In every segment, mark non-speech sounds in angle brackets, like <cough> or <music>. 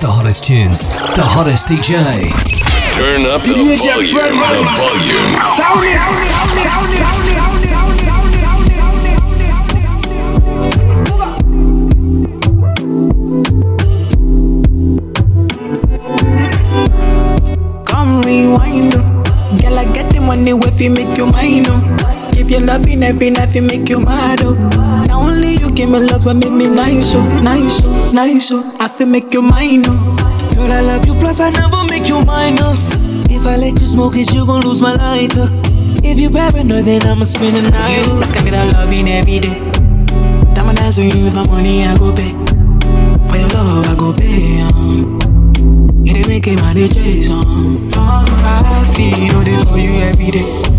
The hottest tunes, the hottest DJ. Turn up the volume, the volume. Come rewind, oh. Girl, I get the money if you make you mine, oh. If you loving every night, you make you mad, oh. Now only you give me love and make me nice, oh, nice, oh, nice, oh. I feel make you mine, oh. Girl, I love you, plus I never make you minus. If I let you smoke it, you gon' lose my lighter. If you paranoid, then I'ma spend the night. You can get a loving every day. Diamond dance with you, the money I go pay. For your love, I go pay, um. It make it my um. Oh, I feel this for you every day.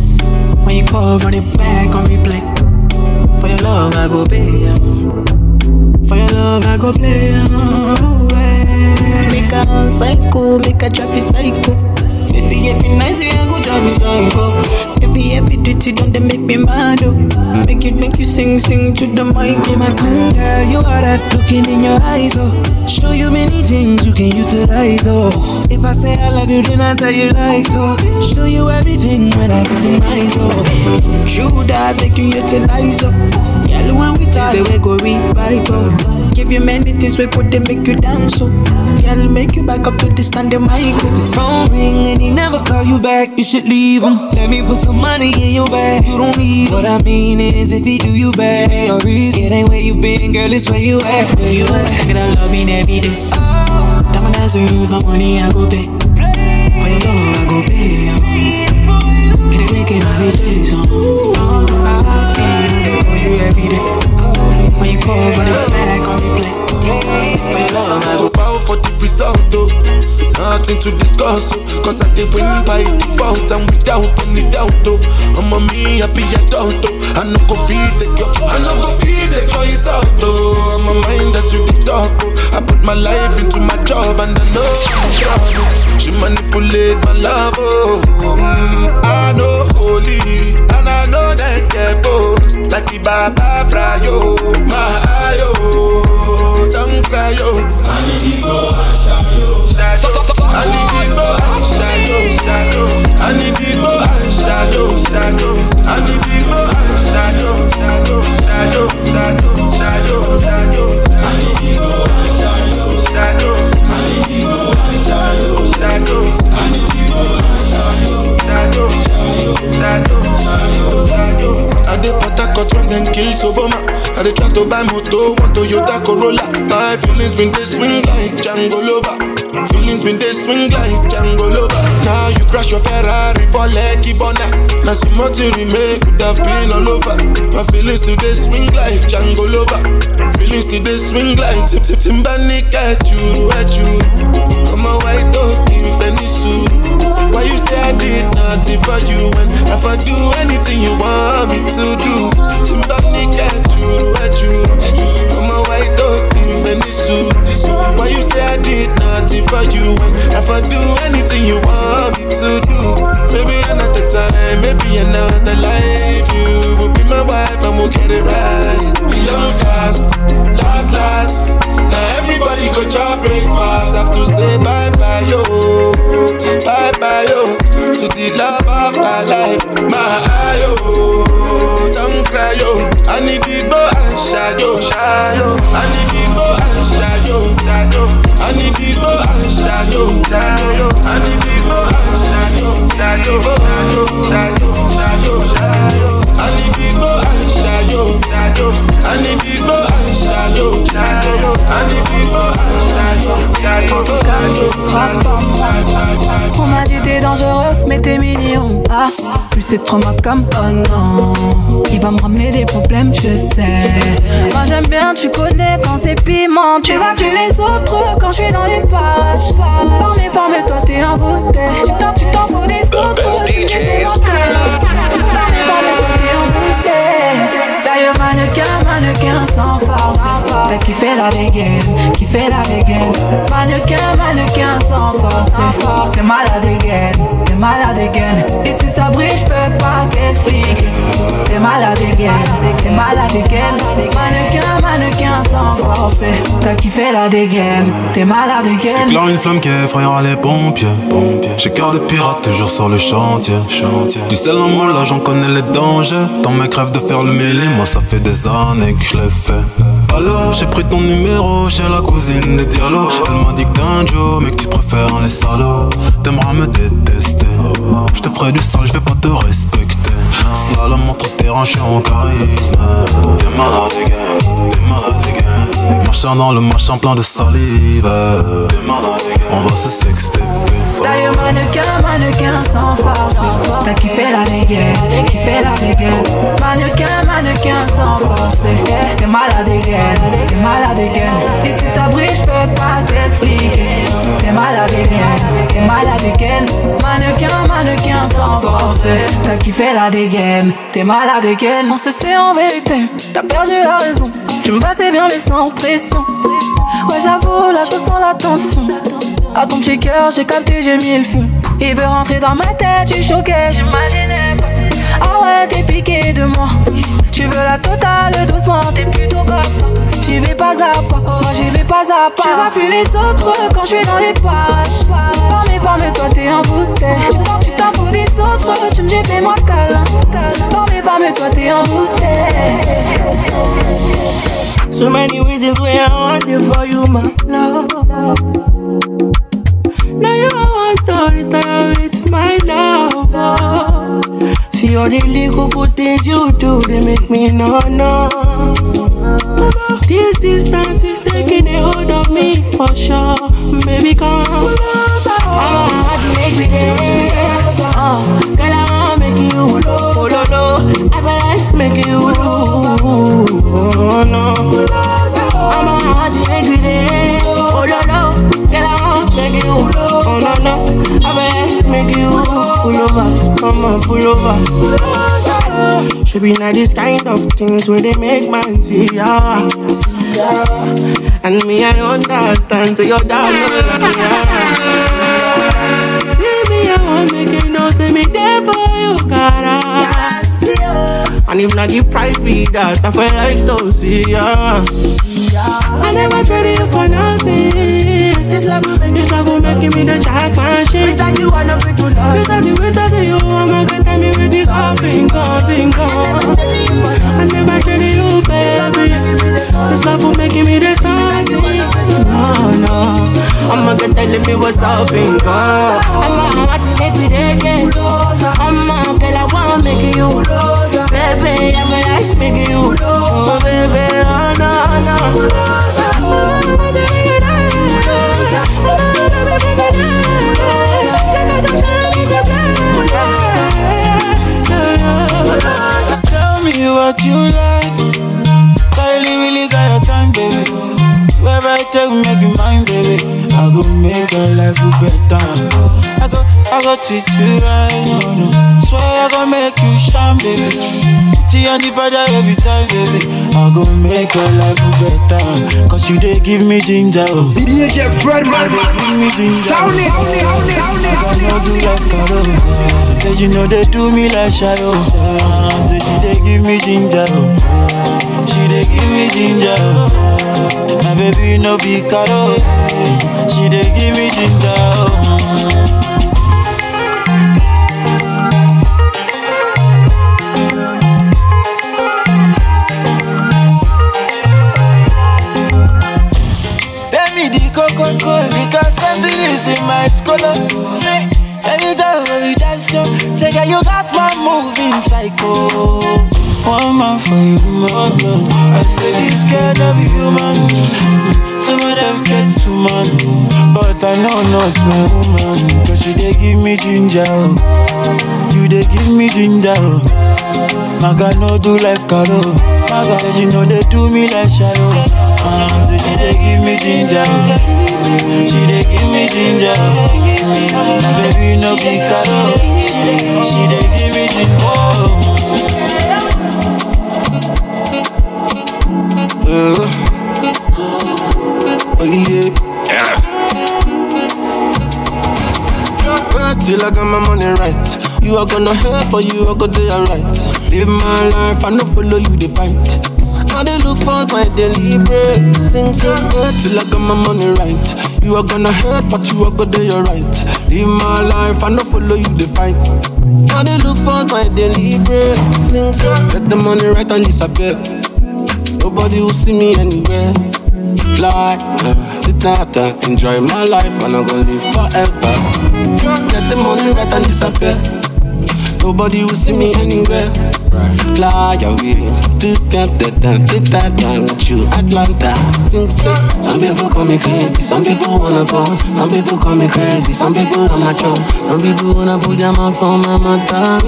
When run it back on replay. For your love, I go pay. For your love, I go play. Make a psycho, make a traffic psycho. Every night say I go drive me psycho. Every every dirty don't they make me mad, oh. Make it make you sing, sing to the mic. Be my queen, girl, you are that looking in your eyes, oh. Show you many things you can utilize, oh. If I say I love you, then I tell you like so. Oh. Show you everything when I get in my zone. True that make you utilize, oh. Girl, when we taste the way go revive, oh. Give you many things we could they make you dance, oh. Girl, make you back up to the standing mic, oh. His phone ring and he never call you back. You should leave him. Let me put some money in your bag. You don't need What I mean is, if he do you bad, your reason. It ain't where you been, girl. It's where you at. Where you at? I get a loving every day. Oh. Diamond dance with you, the money I go pay. For your love, I go pay. Ain't making all the days, every day. When you call, run it back on replay. I go bow for the result, oh. Nothing to discuss, oh. Cause I did win by default and without any doubt, oh. I'm a me happy adult, oh. I no go feed the girl, I no go feed my life into my job and I know oh. She manipulate my love, oh. Mm, I know holy and I know that both. Like the Baba Frayo, my ayo, don't cry, yo. So, so. I need people and shadow. I need people I dey Port Harcourt when dem kill Soboma. I dey try to buy moto, one Toyota Corolla. My feelings been dey swing like Django Lover. Feelings been they swing like Django Lover. Now you crash your Ferrari for Lucky Bona. Now some more to remake could have been all over. My feelings today swing like Django Lover. Feelings today swing like Tip Tip Timbani at you, at you. I'm a white dog in Fenisu. Why you say I did nothing for you when I do anything you want me to do? Timbani at you. I'm a white dog in Fenisu. Why you say I did nothing for you when I do anything you want me to do? Maybe another time, maybe another life. You will be my wife and we'll get it right. Young cast, last, last. Now everybody go job breakfast. Have to say bye bye, yo. Bye bye, yo. To the love of my life. My eye, yo. Don't cry, yo. I need people and shadow. I need people and shadow. I need people and shadow. I need people and shadow. Shadow, shadow, shadow, shadow, shadow. People and shadow. And shadow. Shadow. On m'a dit t'es dangereux, mais t'es mignon. Ah, plus c'est trop ma comme oh non. Il va me ramener des problèmes, je sais. Moi j'aime bien, tu connais quand c'est piment. Tu vas plus les autres quand je suis dans les pages. Par mes formes, toi t'es envoûté. Tu t'en, tu t'en fous des autres. tu mes formes, toi t'es envoûté. D'ailleurs, mannequin, mannequin sans force. T'as kiffé la dégaine, kiffé la dégaine. Mannequin, mannequin sans force, sans force. T'es malade dégaine, t'es malade dégaine. Et si ça brille, je peux pas t'expliquer. T'es malade dégaine, t'es malade dégaine. Mannequin, mannequin sans force. T'as kiffé la dégaine, t'es malade dégaine. J'éclaire une flamme qui effrayera les pompiers. J'ai cœur de pirate toujours sur le chantier. Du sel en moi, là j'en connais les dangers. Ton mec rêve de faire le mêlé, moi ça fait des années que je l'ai fait. Alors j'ai pris ton numéro chez la cousine de Diallo. Elle m'a dit que t'es un Joe, mais que tu préfères les salauds. T'aimeras me détester. Je te ferai du sale, je vais pas te respecter. Slalom entre terrain, je suis en charisme. T'es malade, again. T'es malade, again. Marchant dans le machin plein de salive. T'es. On va se sexter. Taille mannequin, mannequin sans force. T'as kiffé la dégaine, kiffé la dégaine. Mannequin, mannequin sans force. T'es malade dégaine, t'es malade dégaine. Et si ça brille, j'peux pas t'expliquer. T'es malade dégaine, t'es malade dégaine. Mannequin, mannequin sans force. T'as kiffé la dégaine, t'es malade dégaine. On se sait en vérité, t'as perdu la raison. Tu me passais bien mais sans pression. Ouais, j'avoue, là je ressens la tension. À ton petit cœur, j'ai capté, j'ai mis le feu. Il veut rentrer dans ma tête, tu choqué, j'imaginais pas. Ah ouais, t'es piqué de moi. Tu veux la totale doucement, t'es plutôt comme ça. J'y vais pas à pas, moi j'y vais pas à pas. Tu vois plus les autres quand je suis dans les pages. Par mes formes, toi t'es en bouteille. Tu t'en fous des autres, tu me dis fais-moi câlin. Par mes formes, toi t'es en bouteille. So many reasons why I want you for you, my love. Now you want to retire with my love. oh. See all the little good things you do, they make me no no. This distance is taking a hold of me for sure. Baby, come. I want to make it Oh, girl, I want to make you. Oh, no, no. I feel like make you. Oh, no. I'm a heart to make it Oh, no, no. I feel make you. Pull over. Come on, pull over. Should be not this kind of things where they make man see ya. See ya. And me, I understand. So you're down. See me, I make you know. Say me there for you, cara. And if not the price be that, I feel like to see ya. I never traded you for nothing. This love will make, this love will make me the jack machine. Without you, I'm not free to love. Without you, without you, I'm not gonna tell me with this all bingo, bingo. I never traded you, baby. This love will make me the star. No, no. I'm not gonna tell me what's up, bingo. I'm a heart to make me reggae. I'm a girl, I wanna make you. Baby, I feel like making you. Oh, baby, oh, no, no. Tell me what you like. Really, got your time, baby. I take, make you mine, baby. I go make your life better. I go, I go treat you right, no, no. Swear I go make you shine, baby. Put you on the brother every time, baby. I go make your life better. Cause you they give me ginger, oh. DJ Fred Max, Give me ginger. Oh. sound it, sound it, sound it, sound it, I know do like Carol. Cause you know they do me like Shayo. So she they give me ginger. Oh. She they give me ginger. Oh. My baby no be Carol. Eh. She they give me ginger. Tell is in my scholar. Oh. Anytime when we dance, yo, say yeah, you got my moving psycho. One man for you, mama. I say this girl love you, human. Some of them get too man, but I know not my woman. Cause you they give me ginger, oh. you they give me ginger. oh. Maga no do like Karo. Oh. Maga, you know they do me like Shayo. Um, so she dey give me ginger. She dey give me ginger. My baby no be caro. She dey give me ginger. Uh, oh yeah. yeah. Till I got my money right. You are gonna help or you are gonna do alright. Live my life, I no follow you the fight. I dey look for my bread. Sing so good till I got my money right. You are gonna hurt, but you are gonna do alright. Live my life, I no follow you the fight. I dey look for my bread. Sing so get the money right and disappear. Nobody will see me anywhere. Fly, uh, enjoy my life, and I'm gonna live forever. Get the money right and disappear. Nobody will see me anywhere. Fly away, do that, that, with you, Atlanta. Sing, sing. Some people call me crazy, some people wanna fall. Some people call me crazy, some people I'm not sure. Some people wanna put their mouth on my mother.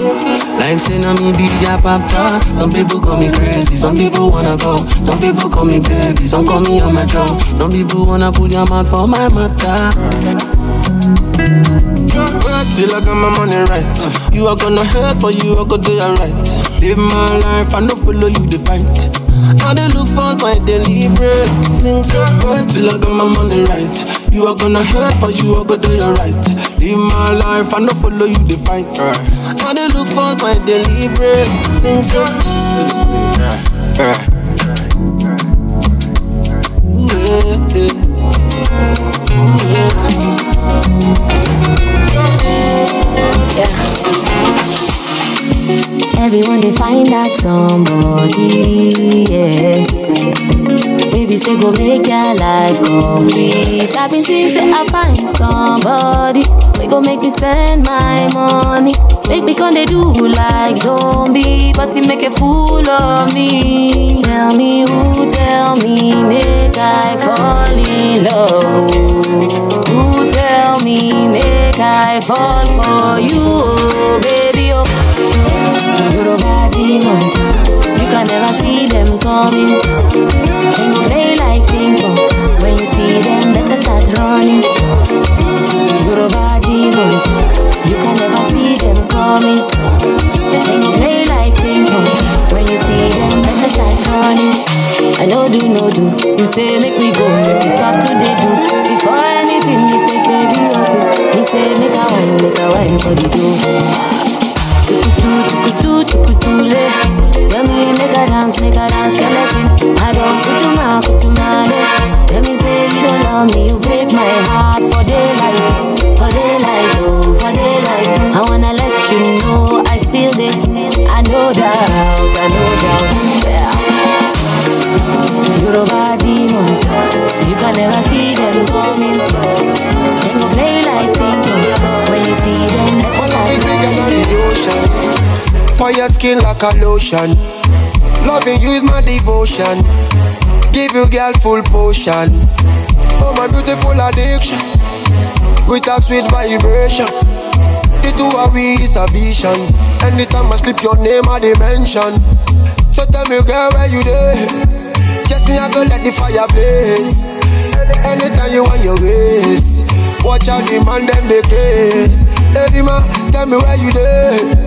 Like saying I'm me be their papa. Some people call me crazy, some people wanna go. Some people call me baby, some call me amateur. Some people wanna put their mouth for my mother. Work till I got my money right. You are gonna hurt, but you are gonna do alright. Live my life, I no follow you the fight. I dey look for my daily bread. Sing so work till I got my money right. You are gonna hurt, but you are gonna do alright. Live my life, I no follow you the fight. I dey look for my daily bread. Sing so. Yeah, yeah. Yeah. Everyone they find that somebody, yeah. Baby say go make your life complete. I been since say I find somebody. We go make me spend my money. Make me come they do like zombie, but he make a fool of me. Tell me who, tell me, make I fall in love. Who tell me, make I fall for you, oh, baby. Yoruba demons, you can never see them coming. They go play like ping pong. When you see them, better start running. Yoruba demons, you can never see them coming. They go play like ping pong. When you see them, better start running. I know do no do. You say make me go, make me start today do. Before anything you take, baby, okay. He say make a wine, make a wine for the dough. Tell me make a dance, make a dance. I don't to to. Tell me say you don't love me, you break my heart for daylight, your skin like a lotion. Loving you is my devotion. Give you girl full potion. Oh my beautiful addiction. With a sweet vibration. The two of we is a vision. Anytime I slip your name I dimension. So tell me girl where you there? Just me I go let the fire blaze. Anytime you want your ways. Watch out the man them they craze. Hey tell me where you there?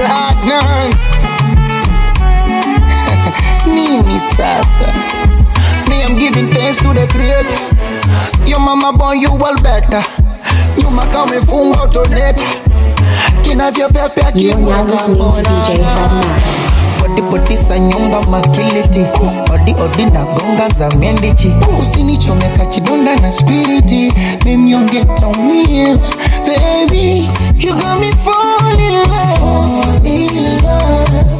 Platinums. <laughs> Nini sasa. Me I'm giving thanks to the creator. Your mama born you well better. Nyuma kama ifunga utoneta Kinavyopepea You're now listening to DJ Fred Max. Body body sa nyumba makiliti. Odi odi na gonga za mendichi. Usinichomeka kidonda na spiriti. Mimnyonge taumia baby you got me fall in love. Fall in love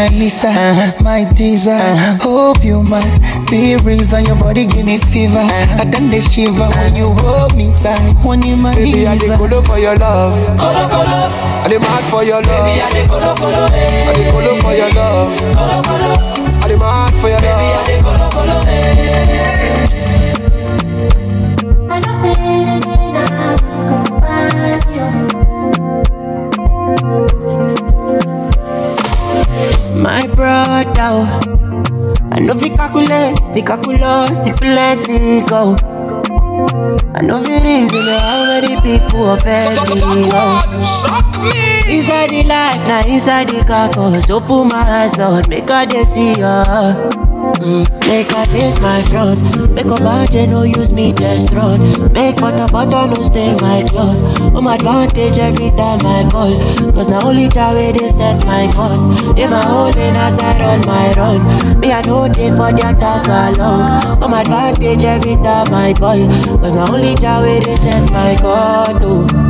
Mona Lisa, uh-huh. my teaser. Uh-huh. Hope you might be reason your body give me fever. Uh-huh. I done the shiver when you hold me tight. One in my Baby, I dey for your love. Colo, colo. I dey mad for your love. Baby, I dey colo, colo, eh. I dey colo life, now inside the car, carcass. Open my eyes, Lord, make her they see ya. Mm. Make her face my front. Make a budget, no use me just run. Make butter, butter, no stain my clothes. I'm advantage every time I ball. Cause now only Jah way they set my cause. In my lane as I run my run. Me, I know they for the attack along. I'm advantage every time I ball. Cause now only Jah way they set my cause.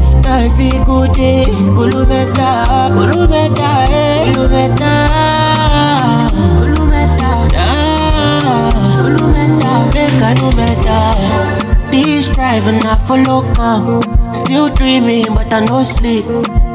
I feel go day, kolometa, kolometa, eh, kolometa, ah, kolometa, make I no better. This driving I follow come. Still dreaming, but I no sleep.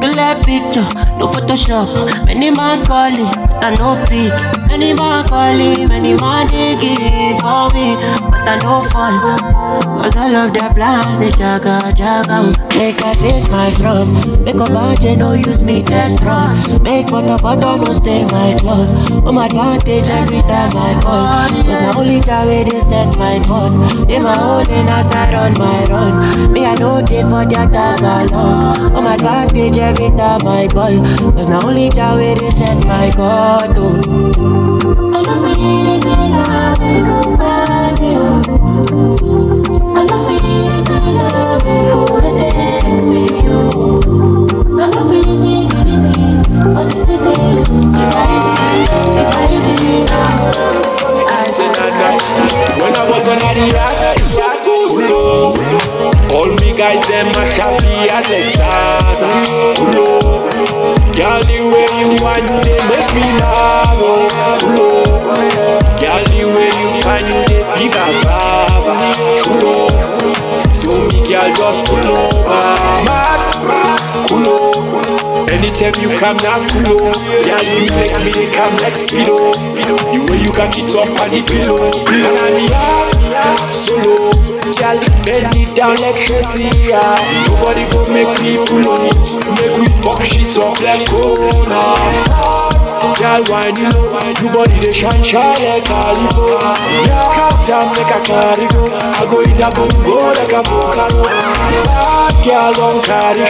Clear picture, no Photoshop. Many man calling, but I no pick. Many man calling, many man digging for me, but I no fall. Cause all of their plans, they jaga, jaga. Make I face my flaws. Make a budget, no use me test run. Make butter, butter, no stay my clothes. Oh, I'm advantage every time I call. Cause now only Jah way they set my cause. In my lane, as I run my run. Me, I know they for the attack along. Oh, I'm advantage every time I ball. Cause now only Jah way they set my cause. Oh. I don't feel to see love go by on the yacht, pull. All me guys them a Alexas pull up. Girl, the way you want they make me laugh. oh, Girl, the way you find you they figure. Pull up. So me girl just pull over. Mad, up. Anytime you come now, up. Girl, you make me come like speedo. The way you got it up on the pillow. Can? Solo. Girl, bend it down like Tracy. Nobody go make me pull up. Make we fuck shit up like Corona. Girl, wine you low, you body they shine shine like Calico. Yeah, Captain make a carry go. I go in the boom go like a volcano. Girl don't carry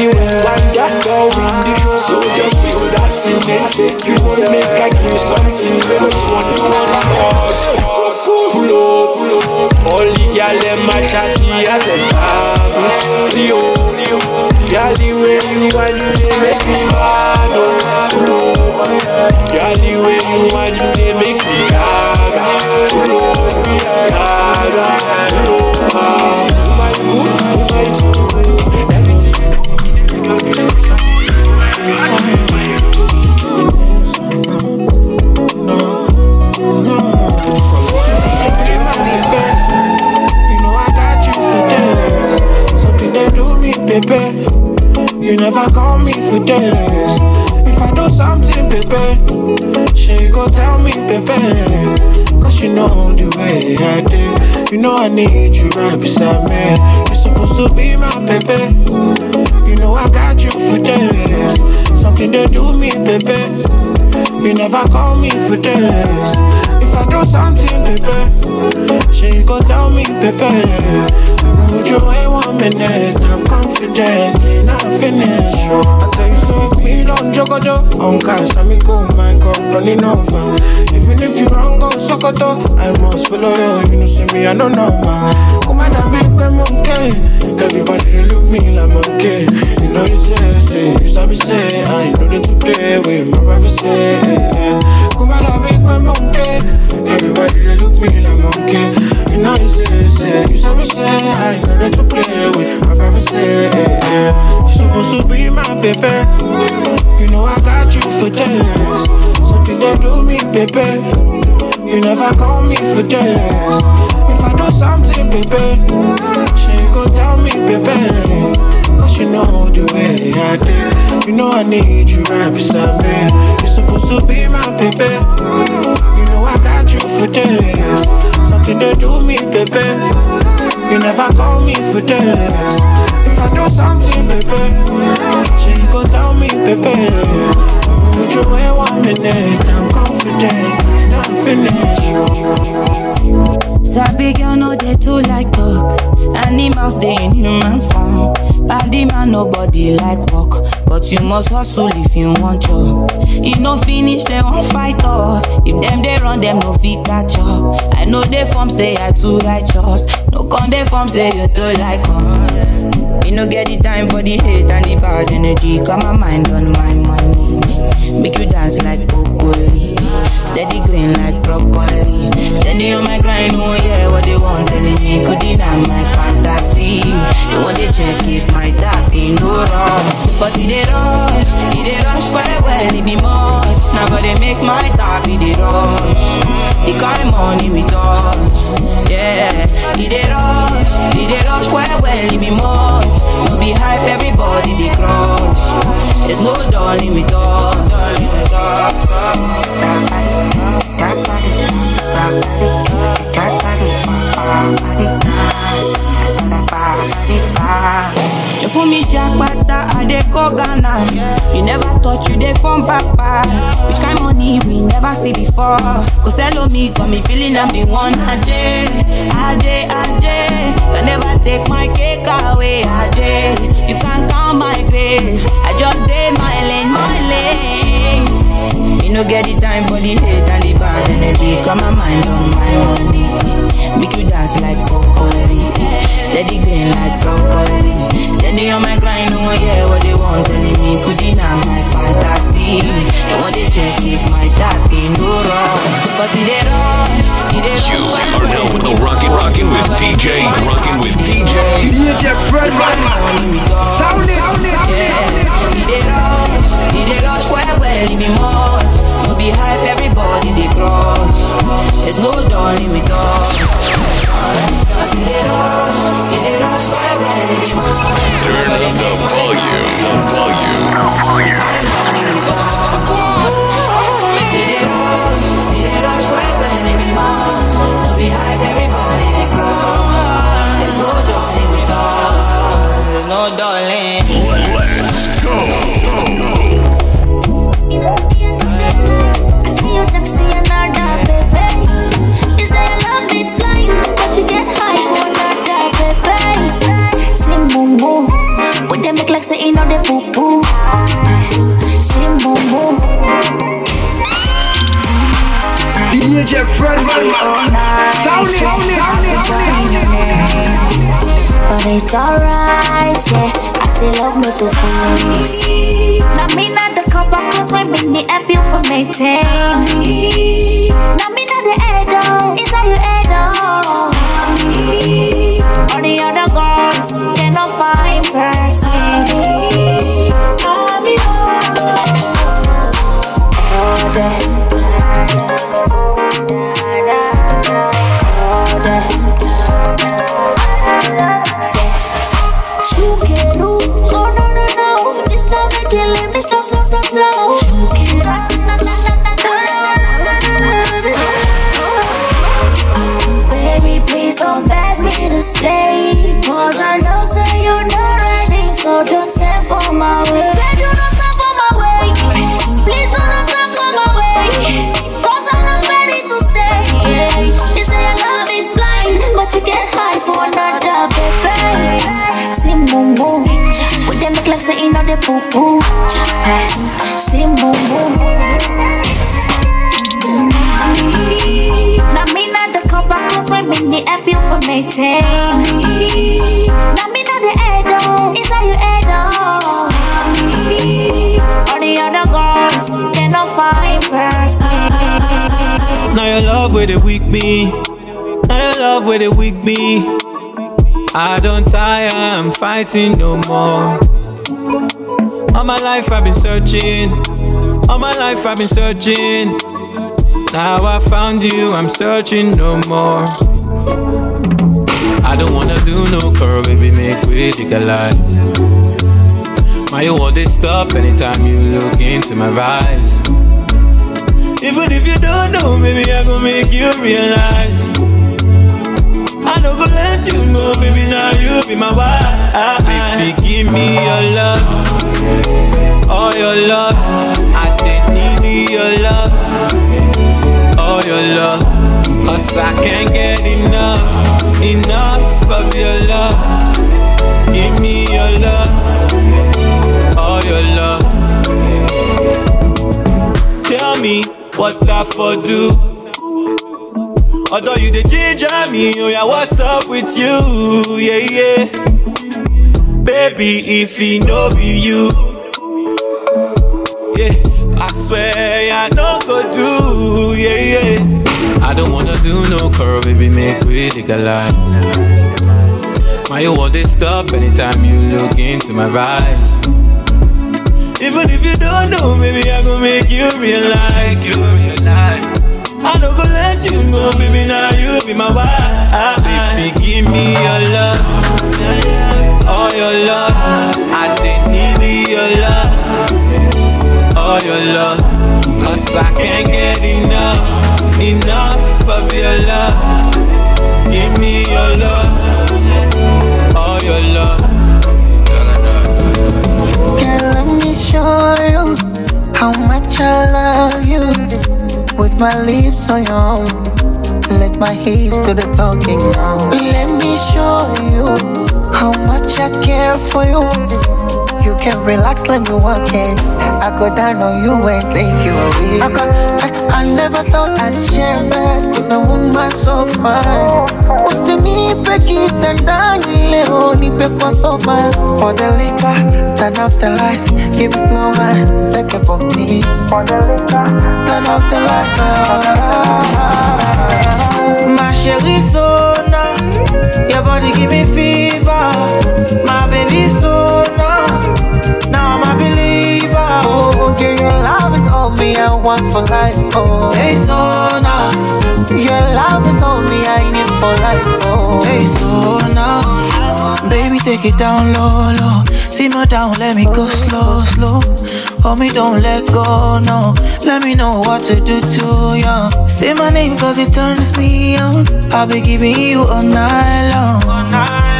you want that girl win the show. So just feel that and take you to make I give you something. Us one you wanna cause. Pull up, pull up. All the shot me at the way you want make me up. Make me up, up. Baby. You never call me for days. If I do something, baby, she go tell me, baby. Cause you know the way I do. You know I need you right beside me. You're supposed to be my baby. You know I got you for days. Something they do me, baby. You never call me for days. I do something, baby, she go tell me, baby. Would you wait one minute? I'm confident, not finished. I tell you so. me down, jogodo. On cash, let me go, my cup running over. Even if you wrong, go sokoto. I must follow you, you know, see me, I don't know, man. Come on, I make them monkey. Everybody look me like monkey. You know, you say, say, you sabi say, I know they to play with my privacy. Come on, I make them monkey. Everybody they look me like monkey. You know, you say, say, you sabi say, I know they to play with my privacy. You're supposed to be my baby. You know I got you for days. Something they do me, baby. You never call me for days. If I do something, baby, she go tell me, baby. Cause you know the way I did. You know I need you right beside me. You're supposed to be my baby. You for days. Something they do me, baby. You never call me for days. If I do something, baby, she go tell me, baby. Would you wait one minute? I'm confident. I'm not finished. Sabi girl no dey too like talk. Animals dey in human form. Body man nobody like work, but you must hustle if you want job. E no finish dem wan fight us. If them they run dem no fit catch up. I know dey form say I too righteous. No con dey form say you too like us. Me no get the time for the hate and the bad energy. Got my mind on my money. Make you dance like broccoli. Steady green like broccoli. Steady on my grind, oh yeah, what they want telling me. Could deny my fantasy. They want to check if my tap ain't no wrong. But it dey rush, it dey rush well well, it be much. Now gotta make my tap, it dey rush. The kind money we touch, yeah. It dey rush, it dey rush well well, it be much. No be hype, everybody dey crush. There's no darling with us. Darling with You fool jackpata, I dey go Ghana. You never thought you dey from back pass. Which kind money we never see before? Cause hello me, got me feeling I'm the one. Ajay, Ajay, Ajay. Can never take my cake away, Ajay. You can't count my grace. I just did my lane, my lane. Me no get the time for the hate and the bad energy. Got my mind on my money. Make you dance like broccoli. Steady green like broccoli. Steady on my grind, oh yeah, what they want telling me. Could deny my fantasy. They want to check if my tap ain't no wrong. But it dey rush, it dey You are now with the rockin' rockin' with DJ, rockin' with DJ. DJ Fred Sound it, sound it, sound it. It dey rush, it dey rush well well, it be much. No be hype, everybody dey crush. There's no darling with us. As it dey rush, it dey rush well well, it be much. Turn up the volume, the volume. It dey rush, it dey rush well well, it be much. No be hype, everybody dey crush. There's no darling with us. There's no darling. Let's go. I see your taxi and another baby. You say your love is blind, but you get high for another baby. See boom boom, what they make like say you know they poo poo. See boom boom. DJ Fred Sound it, sound it, sound it, sound it. But it's alright, yeah. I say love no to force. Now me not the cause we bring the app you for maintain. Now me not the head though, inside your head. Don't stand for my way. Say do not stand for my way, please do not stand for my way, cause I'm not ready to stay. You say your love is blind, but you get high for another baby. See boom boom, with them make like say you know the poo poo. Sing boom boom. Now me not the couple cause we bring the app you for maintain. Now Your love where they weak me. Now your love where they weak me. I don't tire, I'm fighting no more. All my life I've been searching. All my life I've been searching. Now I found you, I'm searching no more. I don't wanna do no curl, baby, make we legalize. My you want this stop anytime you look into my eyes. Even if you don't know, baby, I gon' make you realize. I don't go let you know, baby, now you be my wife. Baby, give me your love, all your love. I didn't need your love, all your love. Cause I can't get enough, enough of your love. Give me your love, all your love. Tell me what I for do. Although you the ginger me, oh yeah, what's up with you? Yeah, yeah. Baby, if he no be you, yeah, I swear I no go do, yeah, yeah. I don't wanna do no curl, baby, make we legalize. My you want this stop anytime you look into my eyes. Even if you don't know, baby, I gon' make you realize. You realize. I don't go let you know, baby, now you be my wife. Baby, give me your love, all your love. I didn't need your love, all your love. Cause I can't get enough, enough of your love. Give me your love, all your love. Show you how much I love you. With my lips on your own, let my hips do the talking now. Let me show you how much I care for you. You can relax, let me walk it. I go down on you and take you away. I, got, I, I never thought I'd share bed with a woman so fine. Usinipe kitandani leo, nipe kwa sofa. Liquor, turn off the lights, give me slow wine, second for me. For the liquor, turn off the lights. My chérie Sona, your body give me fever. My baby Sona, me I want for life. Oh, hey Sona, your love is all me I need for life. Oh, Hey, so now, baby, take it down low, low. Simmer down, let me go slow, slow. Hold me, don't let go, no. Let me know what to do to you. Say my name, cause it turns me on. I'll be giving you all night long.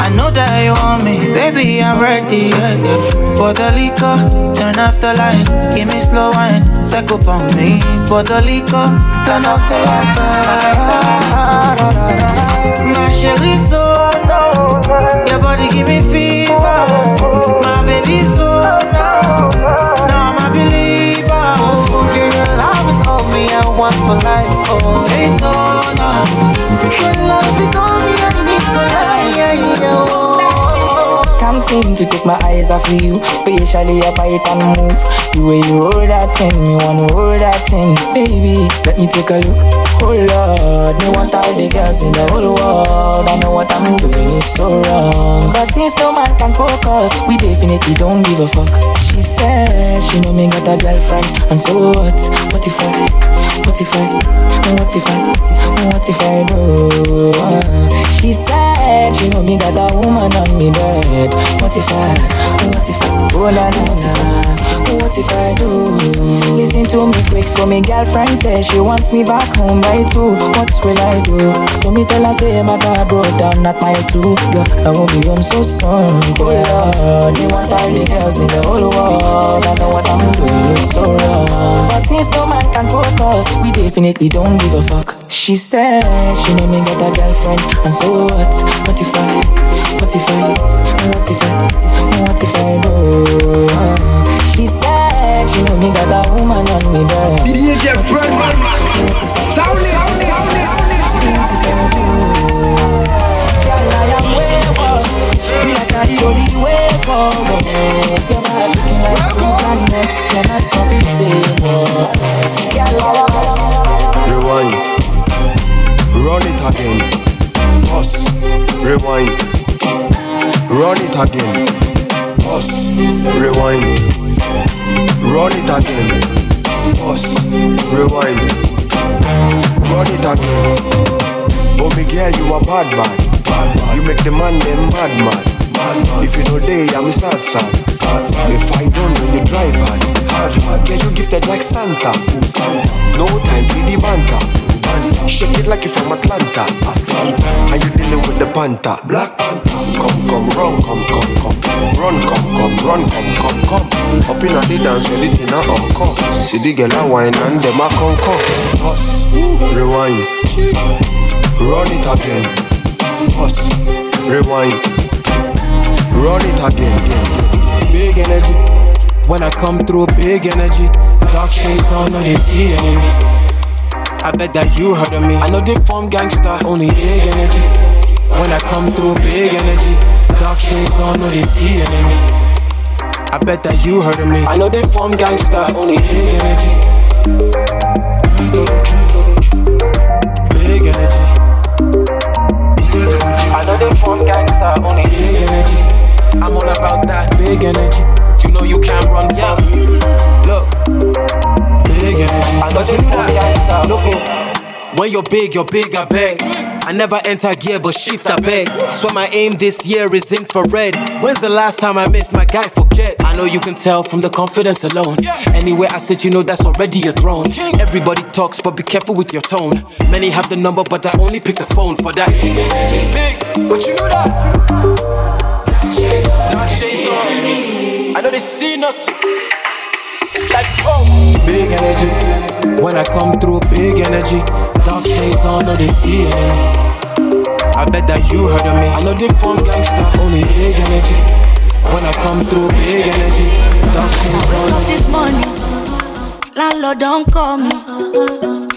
I know that you want me, baby, I'm ready, yeah, yeah. For the liquor, turn off the lights, give me slow wine, suck up on me. For the liquor, turn off the lights. My chérie, so no, your body give me fever. My baby, so no, now I'm a believer. Oh, girl, love is all me I want for life. Oh, Hey, so no, your love is all I need for life. Can't seem to take my eyes off of you, especially your bite and move. The way you hold that thing, me wanna hold that thing, baby. Let me take a look. Oh Lord, me want all the girls in the whole world. I know what I'm doing is so wrong. But since no man can focus, we definitely don't give a fuck. She said she know me got a girlfriend, and so what? What if I? What if I? What if I? What if I do? She said she know me got a woman on me bed. What if I? What if I? Oh la la la. What if I do? Listen to me quick, so me girlfriend says she wants me back home by two. What will I do? So me tell her say my car broke down at mile two. Girl, I won't be home so soon. Oh Lord, you want all the girls in the whole world. I know what I'm doing is so wrong. But since no man can focus, we definitely don't give a fuck. She said she know me got a girlfriend, and so what? What if I? What if I? What if I, what if I? Uh, She said she know me got a woman on me bed. DJ Fred Max Sound it, Like I only way looking like two planets. You're not Rewind. Run it again. Pause. Rewind. Run it again. Pause. Rewind. Run it again. Pause. Rewind. Run it again. Oh, me girl, you a bad man. You make the man them mad man. If you know day, I'm sad sad. If I don't when you drive hard, hard. Get you gifted like Santa. No time for the banter. Shake it like you from Atlanta. And you dealing with the panther. Black Panther. Come, come, run, come, come, come. Run, come, come, run, come, come, come. Up in the dance, when it in a encore. See the girl a wine and them a come, come. Pause. Rewind. Run it again. Rewind. Run it again. Big energy. When I come through, big energy. Dark shades on, no they see enemy. I bet that you heard of me. I know they form gangster, only big energy. When I come through, big energy. Dark shades on, no they see enemy. I bet that you heard of me. I know they form gangster, only big energy. Big energy. I know they form gangster, only big energy. I'm all about that big energy. You know you can't run from Look, big energy. But you know that. Look, oh, when you're big, you're big, I beg. I never enter gear, but shift, I beg. So my aim this year is infrared. When's the last time I missed my guy? Forget. I know you can tell from the confidence alone. Anywhere I sit, you know that's already a throne. Everybody talks, but be careful with your tone. Many have the number, but I only pick the phone for that. Big, but you know that. Dark shades on. I know they see nothing. It's like oh, big energy. When I come through, big energy. Dark shades on, no they see enemy. I bet that you heard of me. I know they form gangster, only big energy. When I come through, big energy. Dark shades on. Up this morning, landlord don't call me.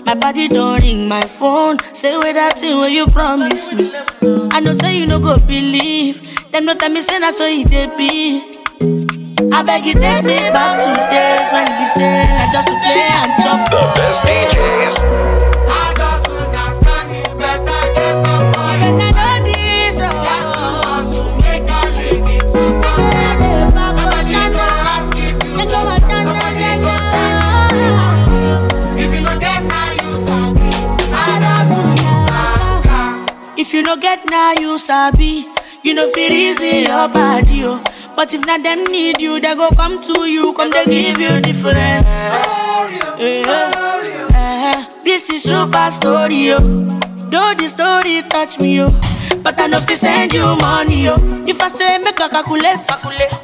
My body don't ring my phone. Say where that thing where you promise me. I know say you no go believe. Them no tell me say that's so it dey be. I beg you take me back to days when you be saying I just to play and chop. The best DJs. Oh. If you no get now, you sabi. I don't ask. If you don't get now, you sabi. You know feel easy your body, oh. But if not them need you, they go come to you, come they give you different. Eh, eh, This is super story, oh. Though the story touch me, oh. But I know if send you money, oh. If I say make a calculate,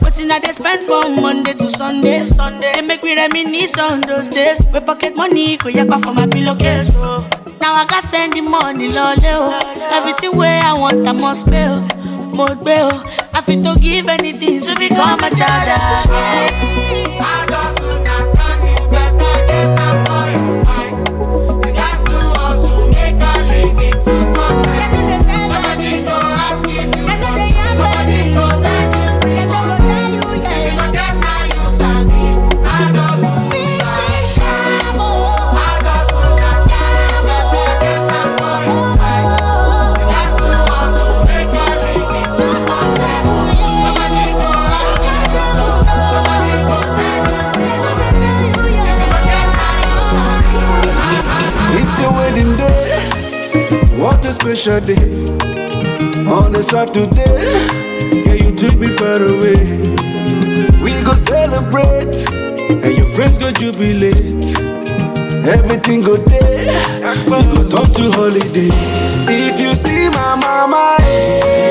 what in they spend from Monday to Sunday, Sunday. They make me reminisce on those days. We pocket money, go yakpa for my pillowcase, oh. Now I got send the money, lole, oh. Everything where I want, I must pay. Mo gbe, oh. I fit to give anything to become a child. again. A special day. On a Saturday, yeah, you took me far away. We go celebrate, and your friends go jubilate. Everything go there, we go talk to holiday. If you see my mama, eh,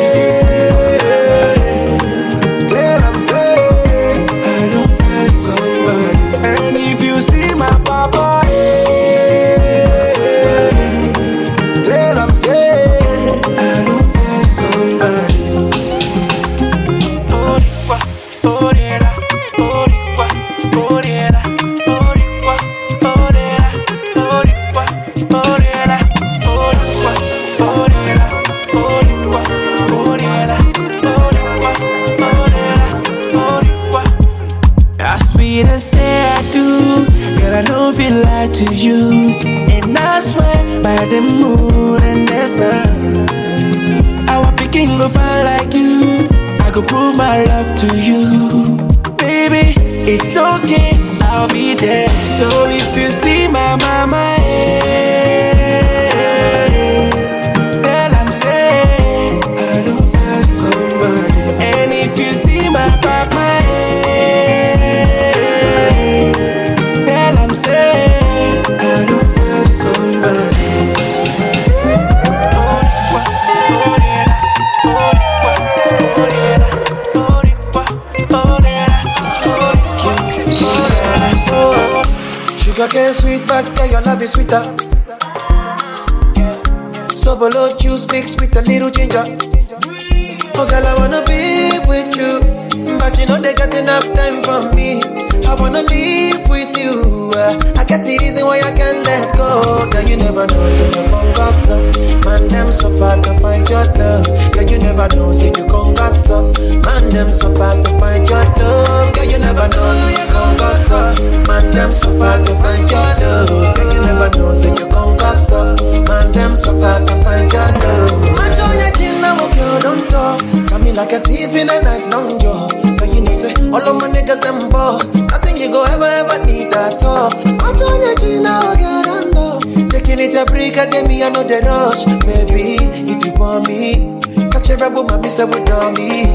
Got me like a thief in the night, long jaw. But you know, say, all of my niggas, them ball. Nothing you go ever, ever need at all. I on your chin, now, girl, don't talk. Taking it a break, and then me, I know the rush. Maybe, if you want me, catch a rebel, mommy, say, with me.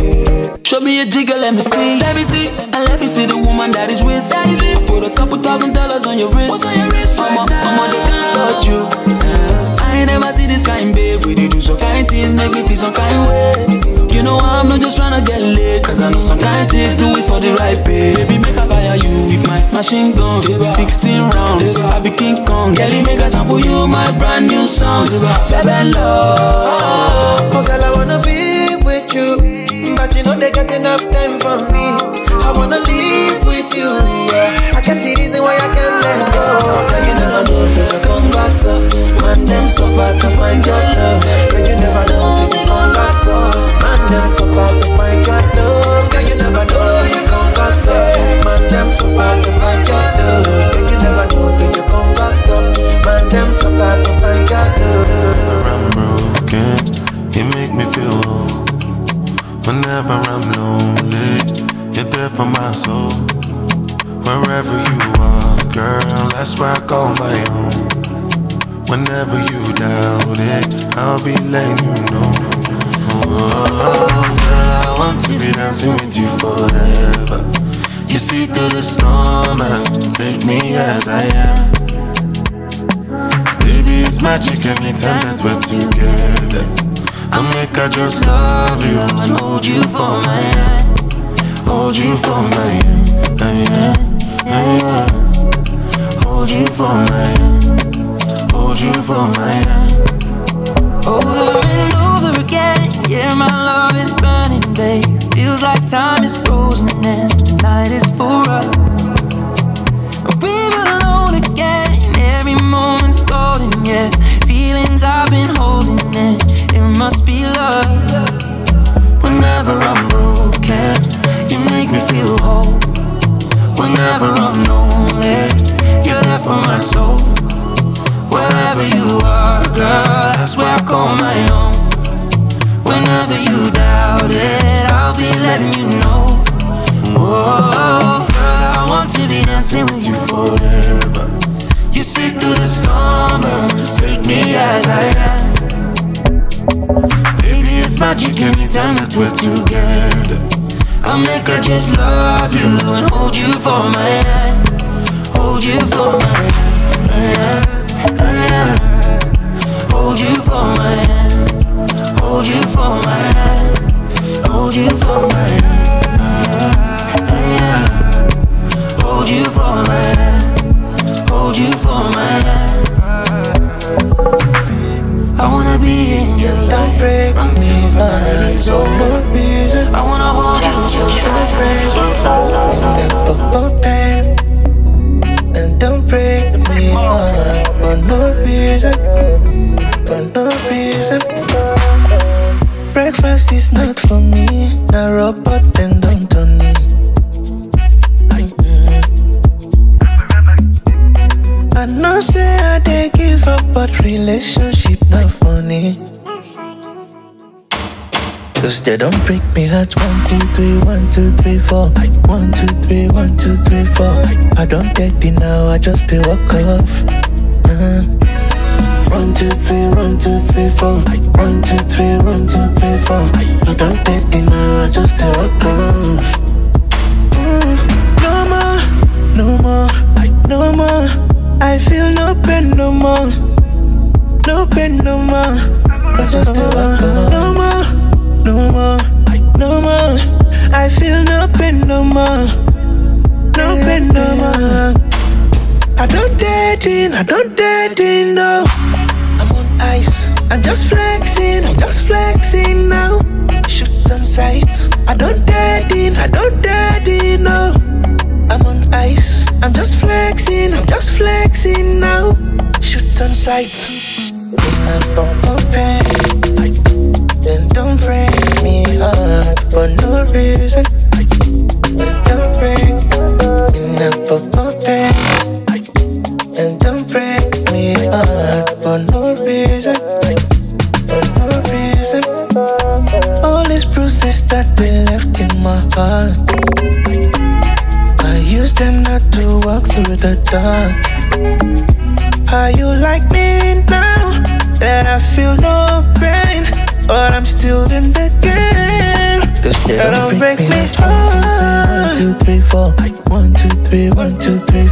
Yeah. Show me a jigger, let me see. Let me see. And let me see the woman that is with. That is with. Put a couple thousand dollars on your wrist. What's on your wrist? I'm a, I'm a, they can't touch you. I never see this kind, babe. We do some kind things, make me feel some kind way. You know I'm not just tryna get laid. Cause I know some kind chicks do it for the right pay. Baby, make a fire you with my machine gun. 16 rounds, I be King Kong. Girlie, make a sample you my brand new song. Baby, love. Oh, girl, I wanna be with you. But you know they got enough time for me. I wanna live with you. Yeah. I get the reason why I can't let go. Girl, you know, say you gossip. Man, them so far to find your love. Girl, you never know, say you come gossip. Man, them so far to find your love. Girl, you never know, you come gossip. Man, them so far to find your love. Girl, you never know, say you come gossip. Man, them so far to find your love. I'm broken, you make me feel. Whenever I'm lonely, you're there for my soul. Wherever you are, girl, that's where I call my home. Whenever you doubt it, I'll be letting you know. Oh, girl, I want to be dancing with you forever. You see through the storm and take me as I am. Baby, it's magic anytime that we're together. I make I just love you and hold you for my hand. Hold you for my hand. Hold you for my hand. Hold you for my hand. Over and over again, yeah, my love is burning, babe. Feels like time is frozen and night is for us. We're alone just dey walk off. Uh-huh. One, two, three, one, two, three, four. One, two, three, one, two, three, four. I don't it now, I just dey walk off. Mm, No more, no more, no more. I feel no pain no more, no pain no more. I just dey walk off. No more, no more, no more. I feel no pain no more, I don't dating, I don't dating, no. I'm on ice, I'm just flexing, I'm just flexing now. Shoot on sight, I don't dating, I don't dating, no. I'm on ice, I'm just flexing, I'm just flexing now. Shoot on sight. When I pop open, then don't break me heart for no reason. Then don't break, when I pop open. And don't break me heart for no reason. For no reason. All these bruises that we left in my heart. I use them not to walk through the dark. How you like me now that I feel no pain, but I'm still in the game. Cause they don't, break, me heart. One, two, three, four. One, two, three, one, two, three,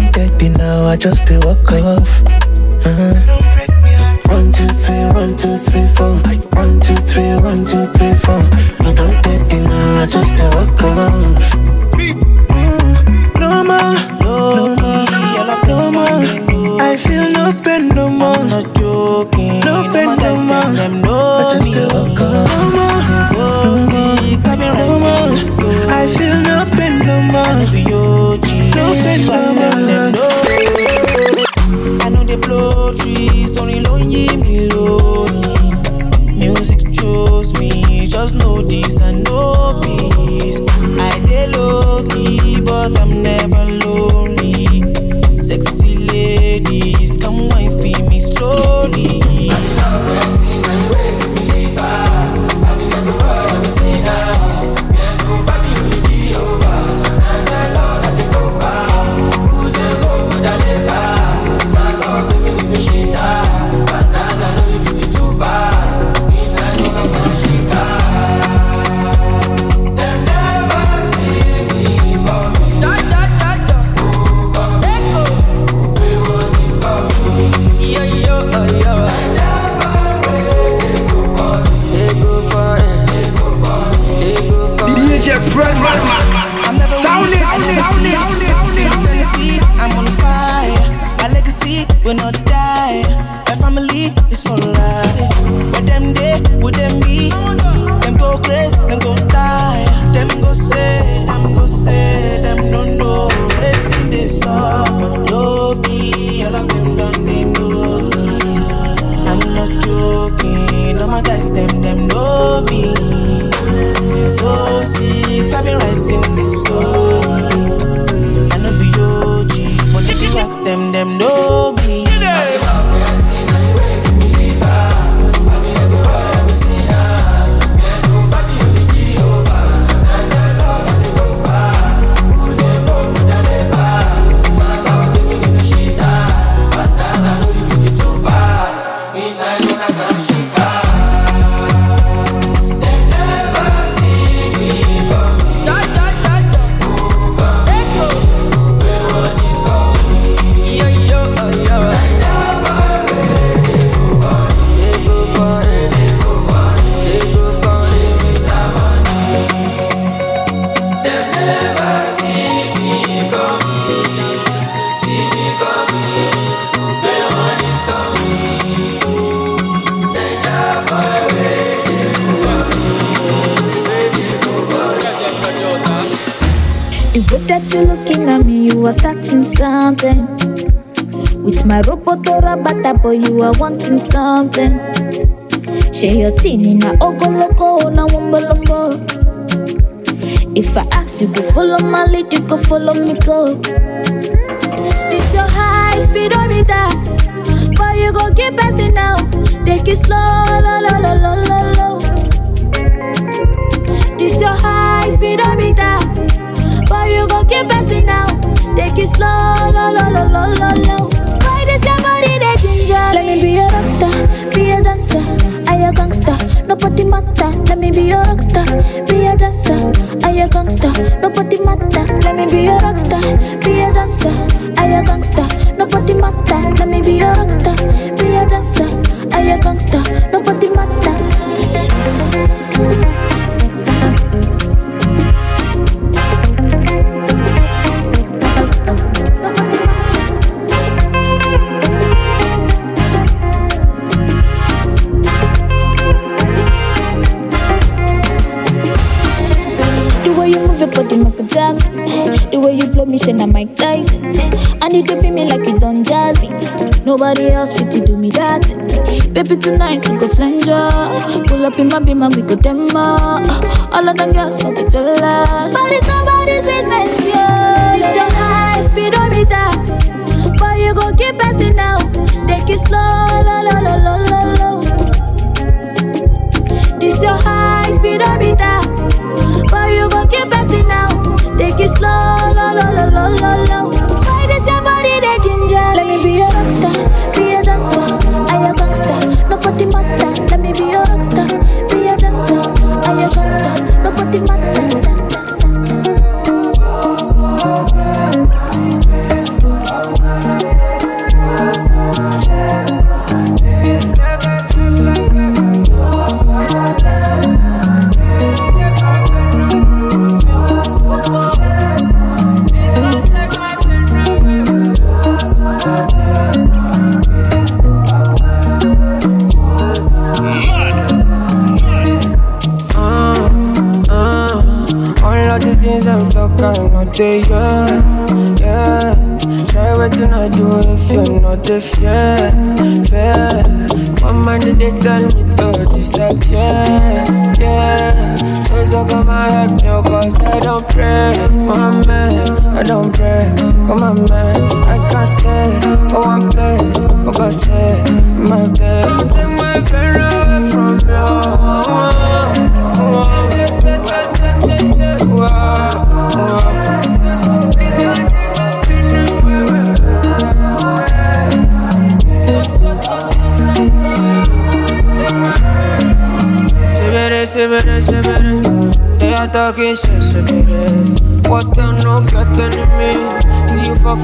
don't get it now, I just dey walk off. Uh-huh. One, two, three, one, two, three, four. One, two, three, one, two, three, four. I don't now, I just walk off. Ask you to follow my lead, you go follow me go. It's your high speedometer, but you go keep passing now. Take it slow, low, low, low, low, low, low. This your high speedometer, but you go keep passing now. Take it slow, low, low, low, low, low, low. Why this your body that ginger? Let me be a rockstar, be a dancer, I a gangster. Nobody matter. Let me be a rockstar, be a dancer, I a gangster. Nobody matter. Let me be a rockstar, be a dancer, I a gangster. Nobody matter. Let me be a rockstar, be a dancer, I a gangster. Nobody matter. Way you blow me, shine on Mike Tyson. I need to be me like you done jazzy. Nobody else fit to do me that. Baby, tonight we go flanger. Pull up in my beam and we go demo. All of them girls got the jealous. But it's nobody's business, yeah. It's your high speed speedometer. But you go keep passing now. Take it slow, low, low, low, low, low, low. This your high speedometer. But you gon' keep passing now. Take it slow, low, low, low, low, low, there, yeah, yeah. Try waiting I do if you're not the fair, fair. One man they tell me to disappear, yeah. So so come and help me, oh cause I don't pray, my man, I don't pray, come on man, I can't stay for one place, for God's sake, my bed. Don't take my friend away from Sebere, sebere What they no get in me See you for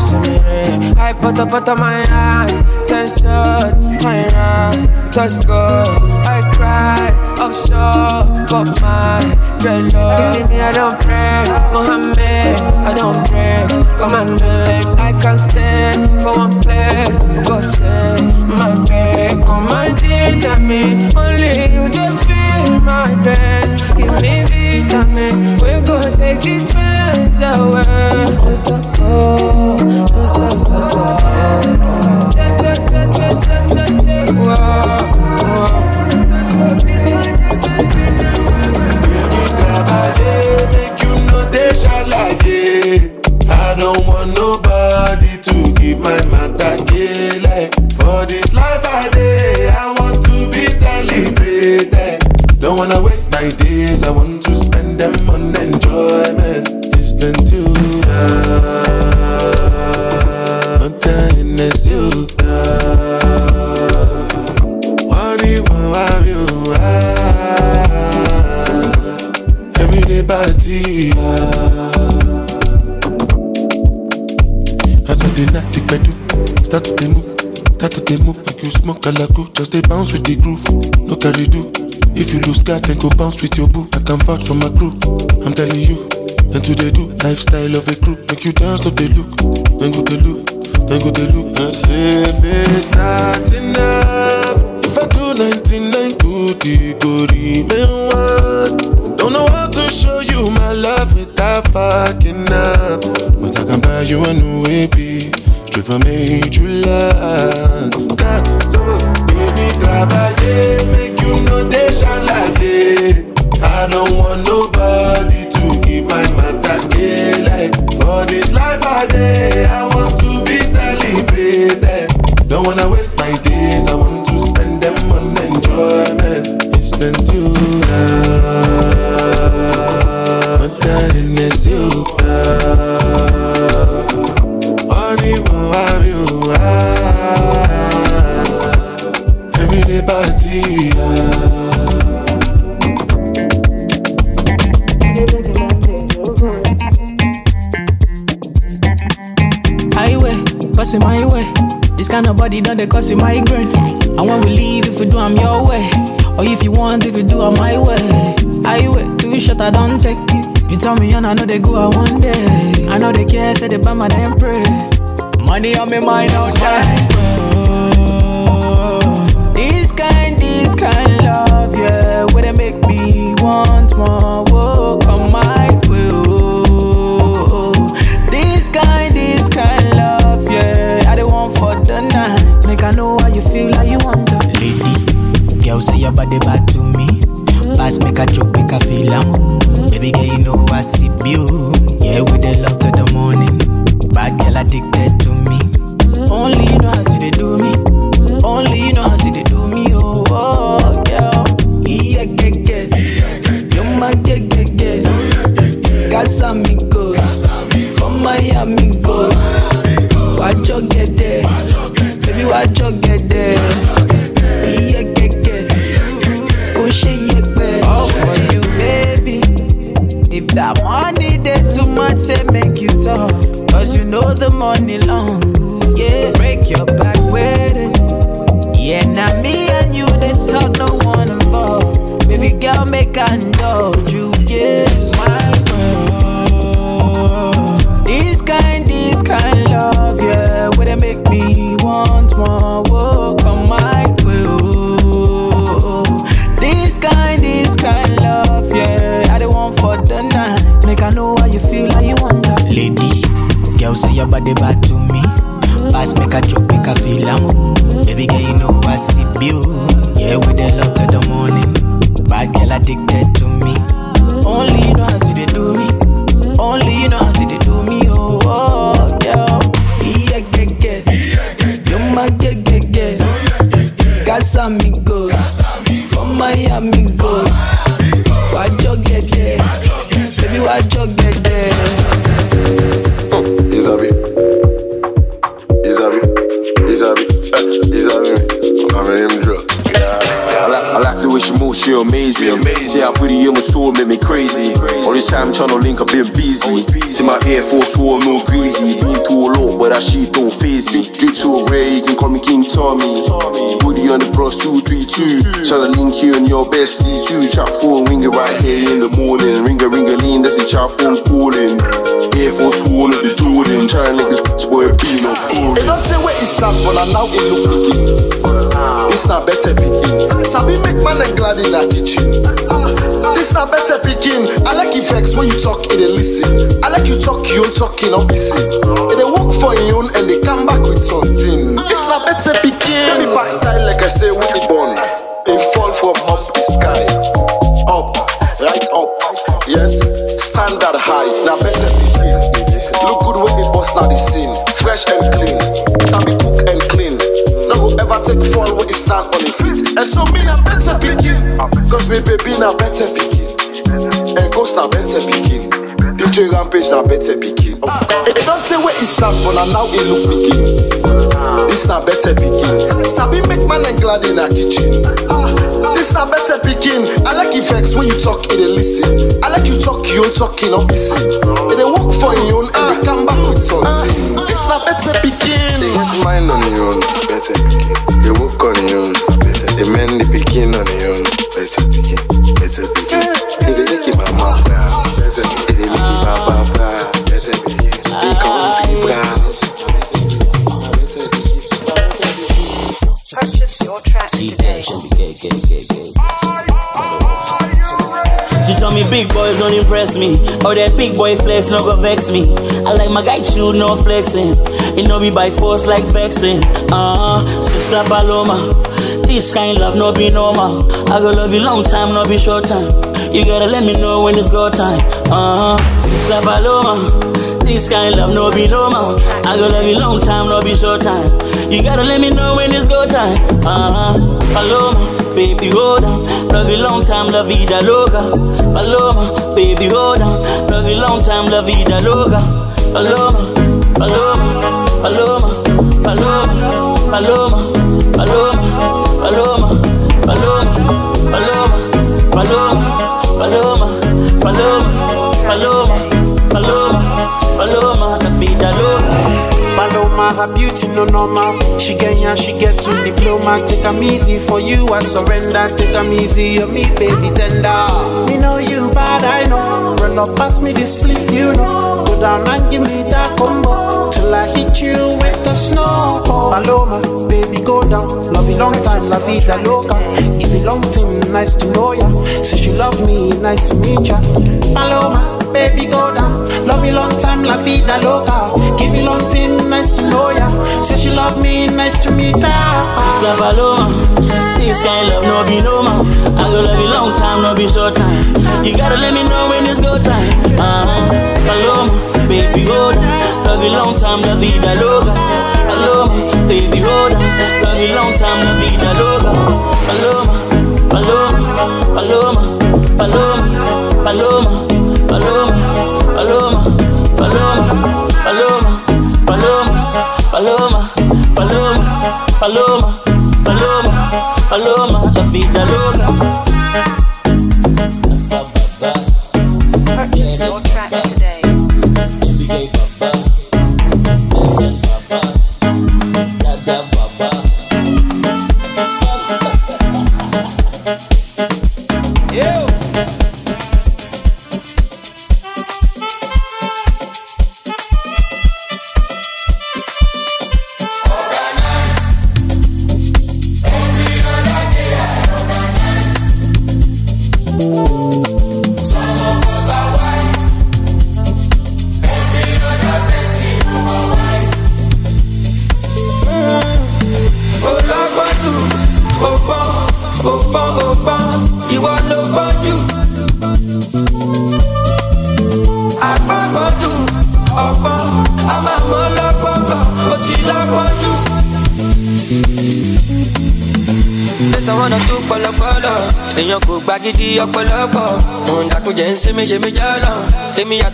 sebere I put up, put up my eyes. Ten shot, I ride Touch good, I cry Offshore, got my dreadlocks Believe me, I don't pray Mohammed, I don't pray. Come on, man I can't stay for one place. Go stay, my bed Come and teach me. Only you can feel my best. Give me vitamins. We go take these pains away So, so, oh So, so, so, so. So, so, please, come take make you know they shalaye. I don't want nobody to give my wanna waste my days, I want to spend them on enjoyment. It's been too long. Not time is you? Do want, what do you want? Everyday party. As I did not take bedu, start to move, start to move like you smoke alaku. Just dey bounce with the groove, no carry do. If you lose guard, then go bounce with your boo. I can vouch for my crew, I'm telling you. And to they do lifestyle of a crew, make you dance, not they look, then go they look, then go they look. And say if it's not enough, if I do 99 good, it go remain one. Don't know how to show you my love without fucking up. But I can buy you a new AP, straight from Major Land you know they shine like day. I don't want nobody to give my matter like For this life I day, I want to be celebrated. Don't wanna waste my days, I want to spend them on enjoyment. It's been too long. Kind body done they cause you migraine. And when we leave, if we do, I'm your way. Or if you want, if you do, I'm my way. Highway, two shot I don't take. You tell me, and I know they go out one day. I know they care, say they buy my damn pray. Money on me mind all time. This kind, this kind love, yeah, where they make me want more. Whoa, say your body bad to me. Pass make a joke, make a feel am. Baby girl, you know I see you. Yeah, with the love to the morning. Bad girl addicted to talk, it they listen. I like you talk, you talking opposite. It they work for you and they come back with something. It's not better begin. Let me back style like I say we be born. They fall from up the sky. Up, right up. Yes, standard high. Now better begin. Look good when it bust now the scene. Fresh and clean. Sabi cook and clean. No go ever take fall when it stand on the feet. And so me na better begin. Cause me baby na better begin. Na better begin. DJ Rampage na better begin. It don't say where it starts, but na now it look begin. This na better begin. Sabi make man and glad in a kitchen. Ah, ah. This na better begin. I like effects when you talk, it they listen. I like you talk, you talking opposite. It they work for you and they come back with something. Ah, this na better begin. Don't impress me. Or that big boy flex no go vex me. I like my guy chill, no flexing. It no be by force like vexing. Uh, sister Paloma. This kind love no be normal. I go love you long time, no be short time. You gotta let me know when it's go time. Uh huh. Sister Paloma, this kind love no be no more. I go love you long time, no be short time. You gotta let me know when it's go time. Uh huh. Paloma, baby hold on. Love you long time, la vida loca. Paloma, baby hold on. Love you long time, la vida loca. Paloma, Paloma, Paloma, Paloma, Paloma, Paloma, Paloma, Paloma, Paloma, Paloma, Paloma, Paloma, Paloma, Her beauty no normal. She Kenya, she get to diploma. Take 'em easy for you, I surrender. Take 'em easy on me, baby tender. Me know you bad, I know. Run up past me this spliff, you know. Go down and give me that combo till I hit you with the snow. Paloma, baby go down. Love you long time, la vida loca. Give you long time, nice to know ya. Say she love me, nice to meet ya. Paloma, baby go down. Love you long time, la vida loca. Give you long time, nice to know ya. Say she love me, nice to meet her. Sister Paloma, this kind love no be no more. I go love you long time, no be short time. You gotta let me know when it's go time. Uh-huh. Paloma, baby hold on. Love you long time, la vida loca. Paloma, baby hold on. Love you long time, la vida loca. Paloma, Paloma, Paloma, Paloma, Paloma, Paloma, Paloma, Paloma, Paloma, Paloma, Paloma, Paloma, Paloma, Paloma, Paloma, la vida loca.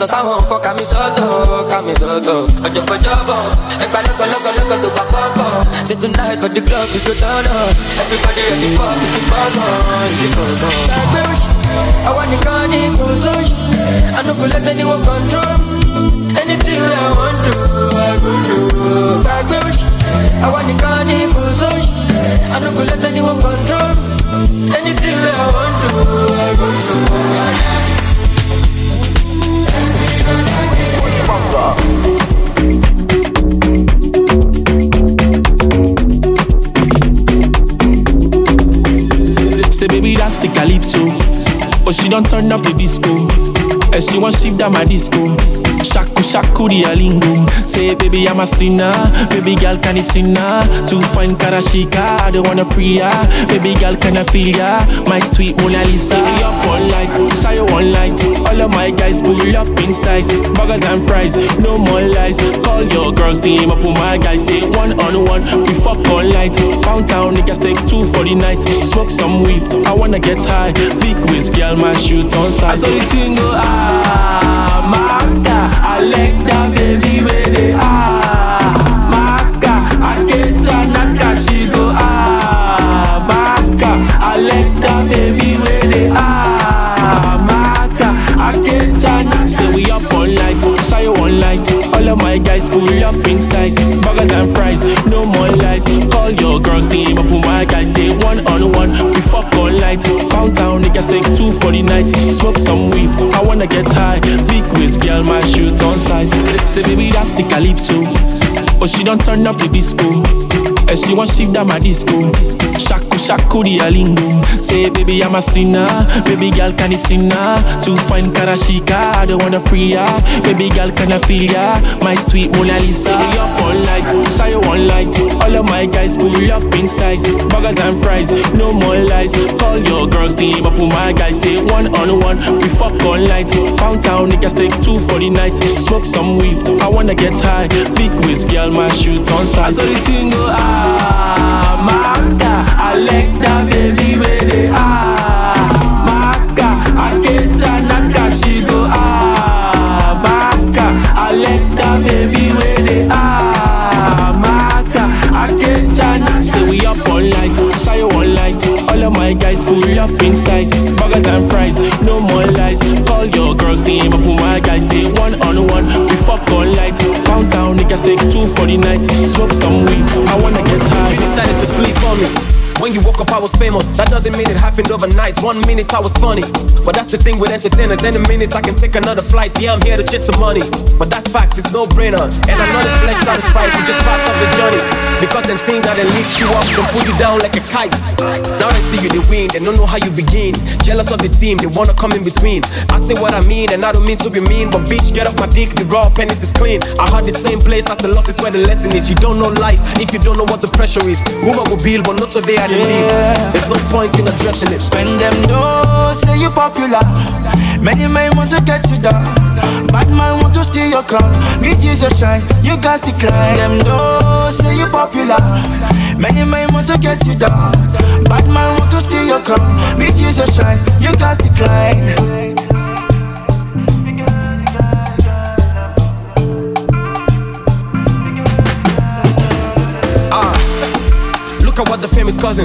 yàtọ̀ sáwọn nǹkan kàmí sọ́tọ̀ kàmí sọ́tọ̀ ọ̀jọ̀gbọ̀jọ̀bọ̀ ẹgbà lọ́kọ̀lọ́kọ̀lọ́kọ̀ tó bá fọ́kọ̀ sitting night for the club to go down on everybody ready for the fọ́kàn ìdìbọ̀gbọ̀n. ẹgbẹ́ òṣì àwa nìkan ní kò sóṣì àdókòlẹ́gbẹ́ ni wọ́n control. Anything I wan do I go do. ẹgbẹ́ òṣì àwa nìkan ní kò sóṣì àdókòlẹ́gbẹ́ ni wọ́n control. Anything I wan do I go do. Say baby that's the calypso. But she don't turn up the disco. And she want shift down my disco. Shaku shaku the alingo. Say baby I'm a sinner. Baby girl can you sinner To find Karashika I don't wanna free ya. Baby girl can I feel ya? My sweet Mona Lisa. We up one light Shy you one light. All of my guys pull up in styles. Burgers and fries No more lies. Call your girls team up with my guys. Say one on one We fuck all night Pound town niggas take two for the night. Smoke some weed. I wanna get high. Big whiz girl my shoot on side I saw thing go ah Maka I like that baby they ah Maka I naka My guys pull up in styles. Burgers and fries No more lies. Call your girls team up with my guys. Say one on one We fuck all night. Pound town niggas take two for the night. Smoke some weed I wanna get high. Big whiz girl my shoot on side. Say baby that's the calypso. But she don't turn up the disco And she want shift down my disco. Shaku shaku the alingo. Say baby I'm a sinner. Baby girl can you sinner? To find Karashika, I don't wanna free ya. Baby girl can I feel ya? My sweet Mona Lisa. Say up all night, you one light. All of my guys pull up in styles, burgers and fries, no more lies. Call your girls team up with my guys. Say one on one, we fuck all night. Pound town niggas take two for the night. Smoke some weed, I wanna get high. Big whiz, girl, my shoot on side. So the thing go ah, no more lies. Call your girls team up with my guys. Say one on one, we fuck all night. Town niggas take two for the night. Smoke some weed, I wanna get high. You decided to sleep on me. When you woke up, I was famous. That doesn't mean it happened overnight. One minute I was funny. But that's the thing with entertainers. Any minute I can take another flight. Yeah, I'm here to chase the money. But that's fact, it's no brainer. And I know the flex out of spite. It's just part of the journey. Because them things that they lift you up, they pull you down like a kite. Now they see you, they win. They don't know how you begin. Jealous of the team, they wanna come in between. I say what I mean, and I don't mean to be mean. But bitch, get off my dick. The raw penis is clean. I heard the same place as the loss is where the lesson is. You don't know life if you don't know what the pressure is. Woman will build, but not today I leave. There's no point in addressing it. When them know say you popular, many men want to get you down. Bad man want to steal your crown. Need you to shine, you to climb. Them know say you popular, many men want to get you down. Bad man want to steal your crown. Need you to shine, you got to is causing.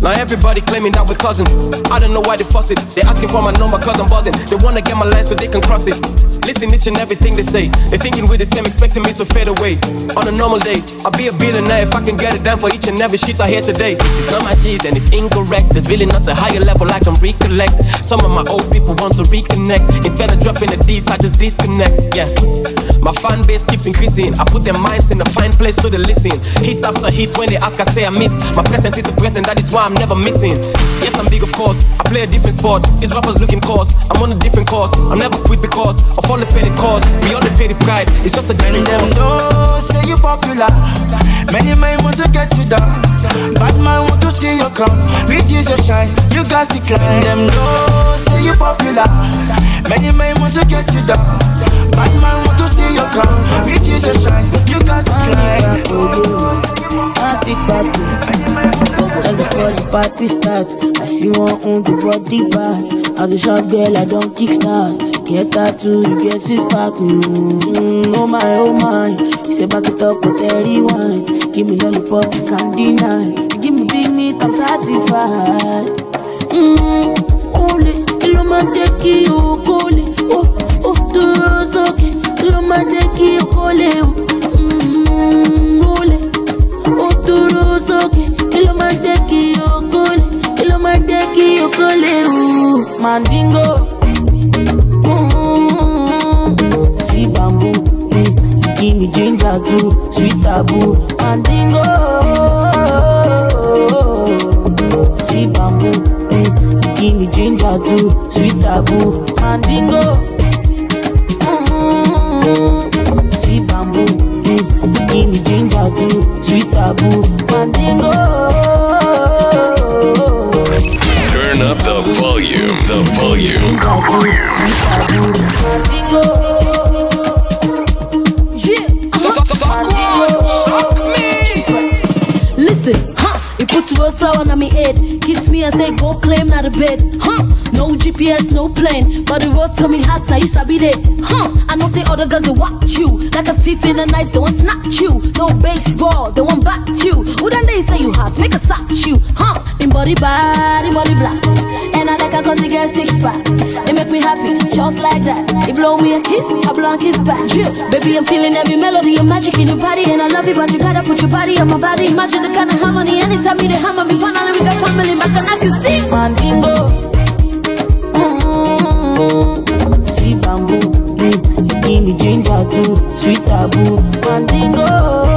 Now everybody claiming that we're cousins. I don't know why they fuss it. They asking for my number cause I'm buzzing. They wanna get my line so they can cross it. Listen each and everything they say. They thinking we're the same, expecting me to fade away. On a normal day, I'll be a billionaire if I can get it done for each and every shit I hear today. It's not my G's and it's incorrect. There's really not a higher level I can recollect. Some of my old people want to reconnect. Instead of dropping the D's, I just disconnect. Yeah. My fan base keeps increasing. I put their minds in a fine place so they listen. Hits after hits when they ask, I say I miss. My presence is a present, that is why I'm never missing. Yes, I'm big, of course. I play a different sport. These rappers looking course. I'm on a different course. I'm never quit because of all the petty cause. We all pay the price. It's just a different them course. know say you popular. Many men want to get you down. Bad man want to steal your crown. Beat you to shine, you to climb. Them know say you popular. Many men want to get you down. Bad man want to steal your crown. Beat you to shine, you got to climb. Party party, and before the party starts, I see one on the body bad. As a short girl, I don't kickstart. Get tattoo, you get six pack. Mm, oh my, oh my, you say back it up with every wine. Give me lollipop, you can't deny. You give me big meat, I'm satisfied. Mm, ole, kilo ma jẹ́ kí o kólé. Oh, oh, dúró sókè, kilo ma jẹ́ kí o kólé. Mm, ole ó dúró sókè kí ló máa jẹ́ kí o kólé kí ló máa jẹ́ kí o kólé o mandingo sí bamboo give me ginger too sweet taboo mandingo sí bamboo give me ginger too sweet taboo mandingo ginger too sweet taboo mandingo. Turn up the volume. The volume. Listen, Rose flower on me head. Kiss me and say, go claim not a bed. Huh? No GPS, no plane. But the road to me hot, now you sabi that. Huh? I know say other girls they watch you. Like a thief in the night, they want snatch you. No baseball, they want back you. Who then they say you hot, make a sock you. Huh? In body in body black. And I like her cause he get six pack. It make me happy, just like that. He blow me a kiss, I blow a kiss back. Yeah. Baby, I'm feeling every melody and magic in your body. And I love you, but you gotta put your body on my body. Imagine the kind of harmony. Anytime you they hammer me, finally we got family back and I can see. Mandingo. Mm, see bamboo. Mm, give me ginger too, sweet taboo. Mandingo.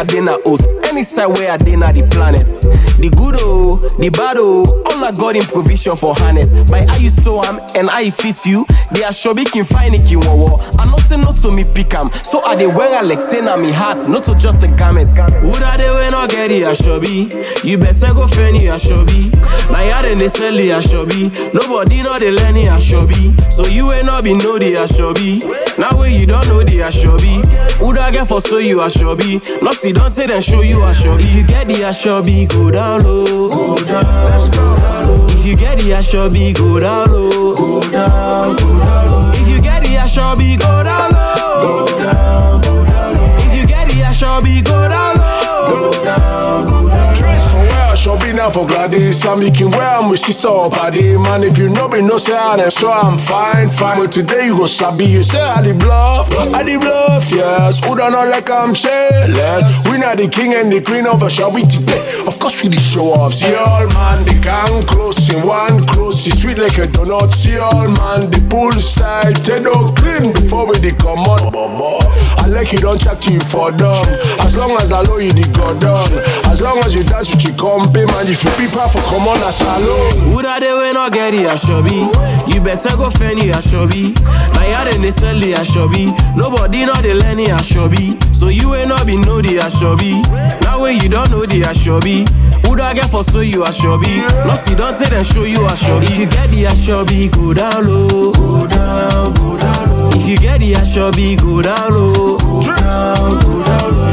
I dinner host any side where I dinner the planet. The good oh, the bad oh, all I got in provision for harness. By how you so am and how it fit you, they are sure can find it in war. I not say no to me pick 'em, so I they wear a like say na me heart, not to just a garment. Would I they when I get it a shobi? You better go fend you a shobi. Now ya then they sell it a shobi. Nobody know they learn it a shobi. So you ain't not be know the a shobi. Now when you don't know the a shobi, would I get for so you a shobi? Nothing don't take and show you a shobi. If you get the a shobi, go down low. Go down. If you get the a shobi, go down low. Go down, go down low. If you get the a shobi, go down low. Go down, go down low. If you get the a shobi, go down now for Gladys. I'm making where I'm with sister or. Man, if you know me, no say I then so I'm fine, fine. But today you go sabi, you say I the bluff, I the bluff, yes. Who don't know like I'm saying? We not the king and the queen of a shall we today? Of course we the show off. See all man, the gang close in one close. It's sweet like a donut. See all man, the pool style. Take no clean before we the come on. I like you don't chat to you for dumb. As long as I know you the god done. As long as you dance with your company, man, if you people for come on a salon. Would I they when I get it a shobi? You better go fend you a shobi. Now then they sell it a shobi. Nobody know they learn it a shobi. So you ain't not be know the a shobi. Now when you don't know the a shobi. Would I get for so you a shobi? Lossy don't take and show you a shobi. If you get the a shobi, go down low. Go down, go down low. If you get the a shobi, go down low. Go down, go down low.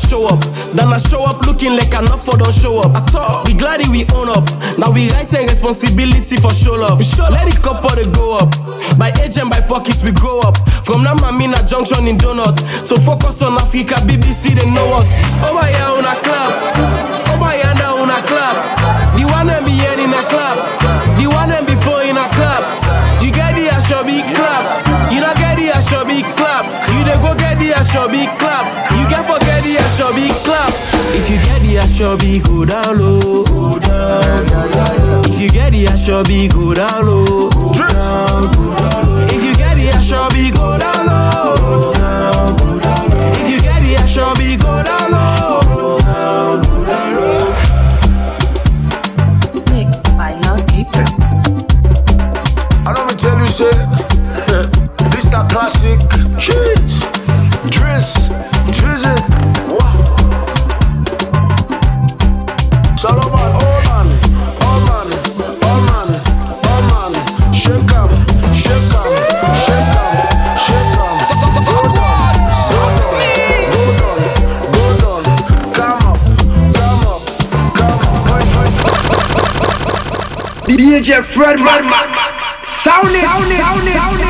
Not show up Then I show up looking like not for don't show up at all. We glad we own up. Now we right take responsibility for show love. Show Let it couple they go up. By age and by pockets we grow up. From Namamina Junction in Donuts So focus on Africa, BBC they know us. Over here on a club, oh, over here now on a club. The one and be here in a club, the one and before in a club. You get the Ashobi club, you don't get the Ashobi club. Dey go get the Ashobi club, you get forget the Ashobi club. If you get the Ashobi, go down low. Go down. If you get the Ashobi, go down low. Go down, go down. If you get the Ashobi, go down DJ Fred Redman. Sound it, sound it, sound it.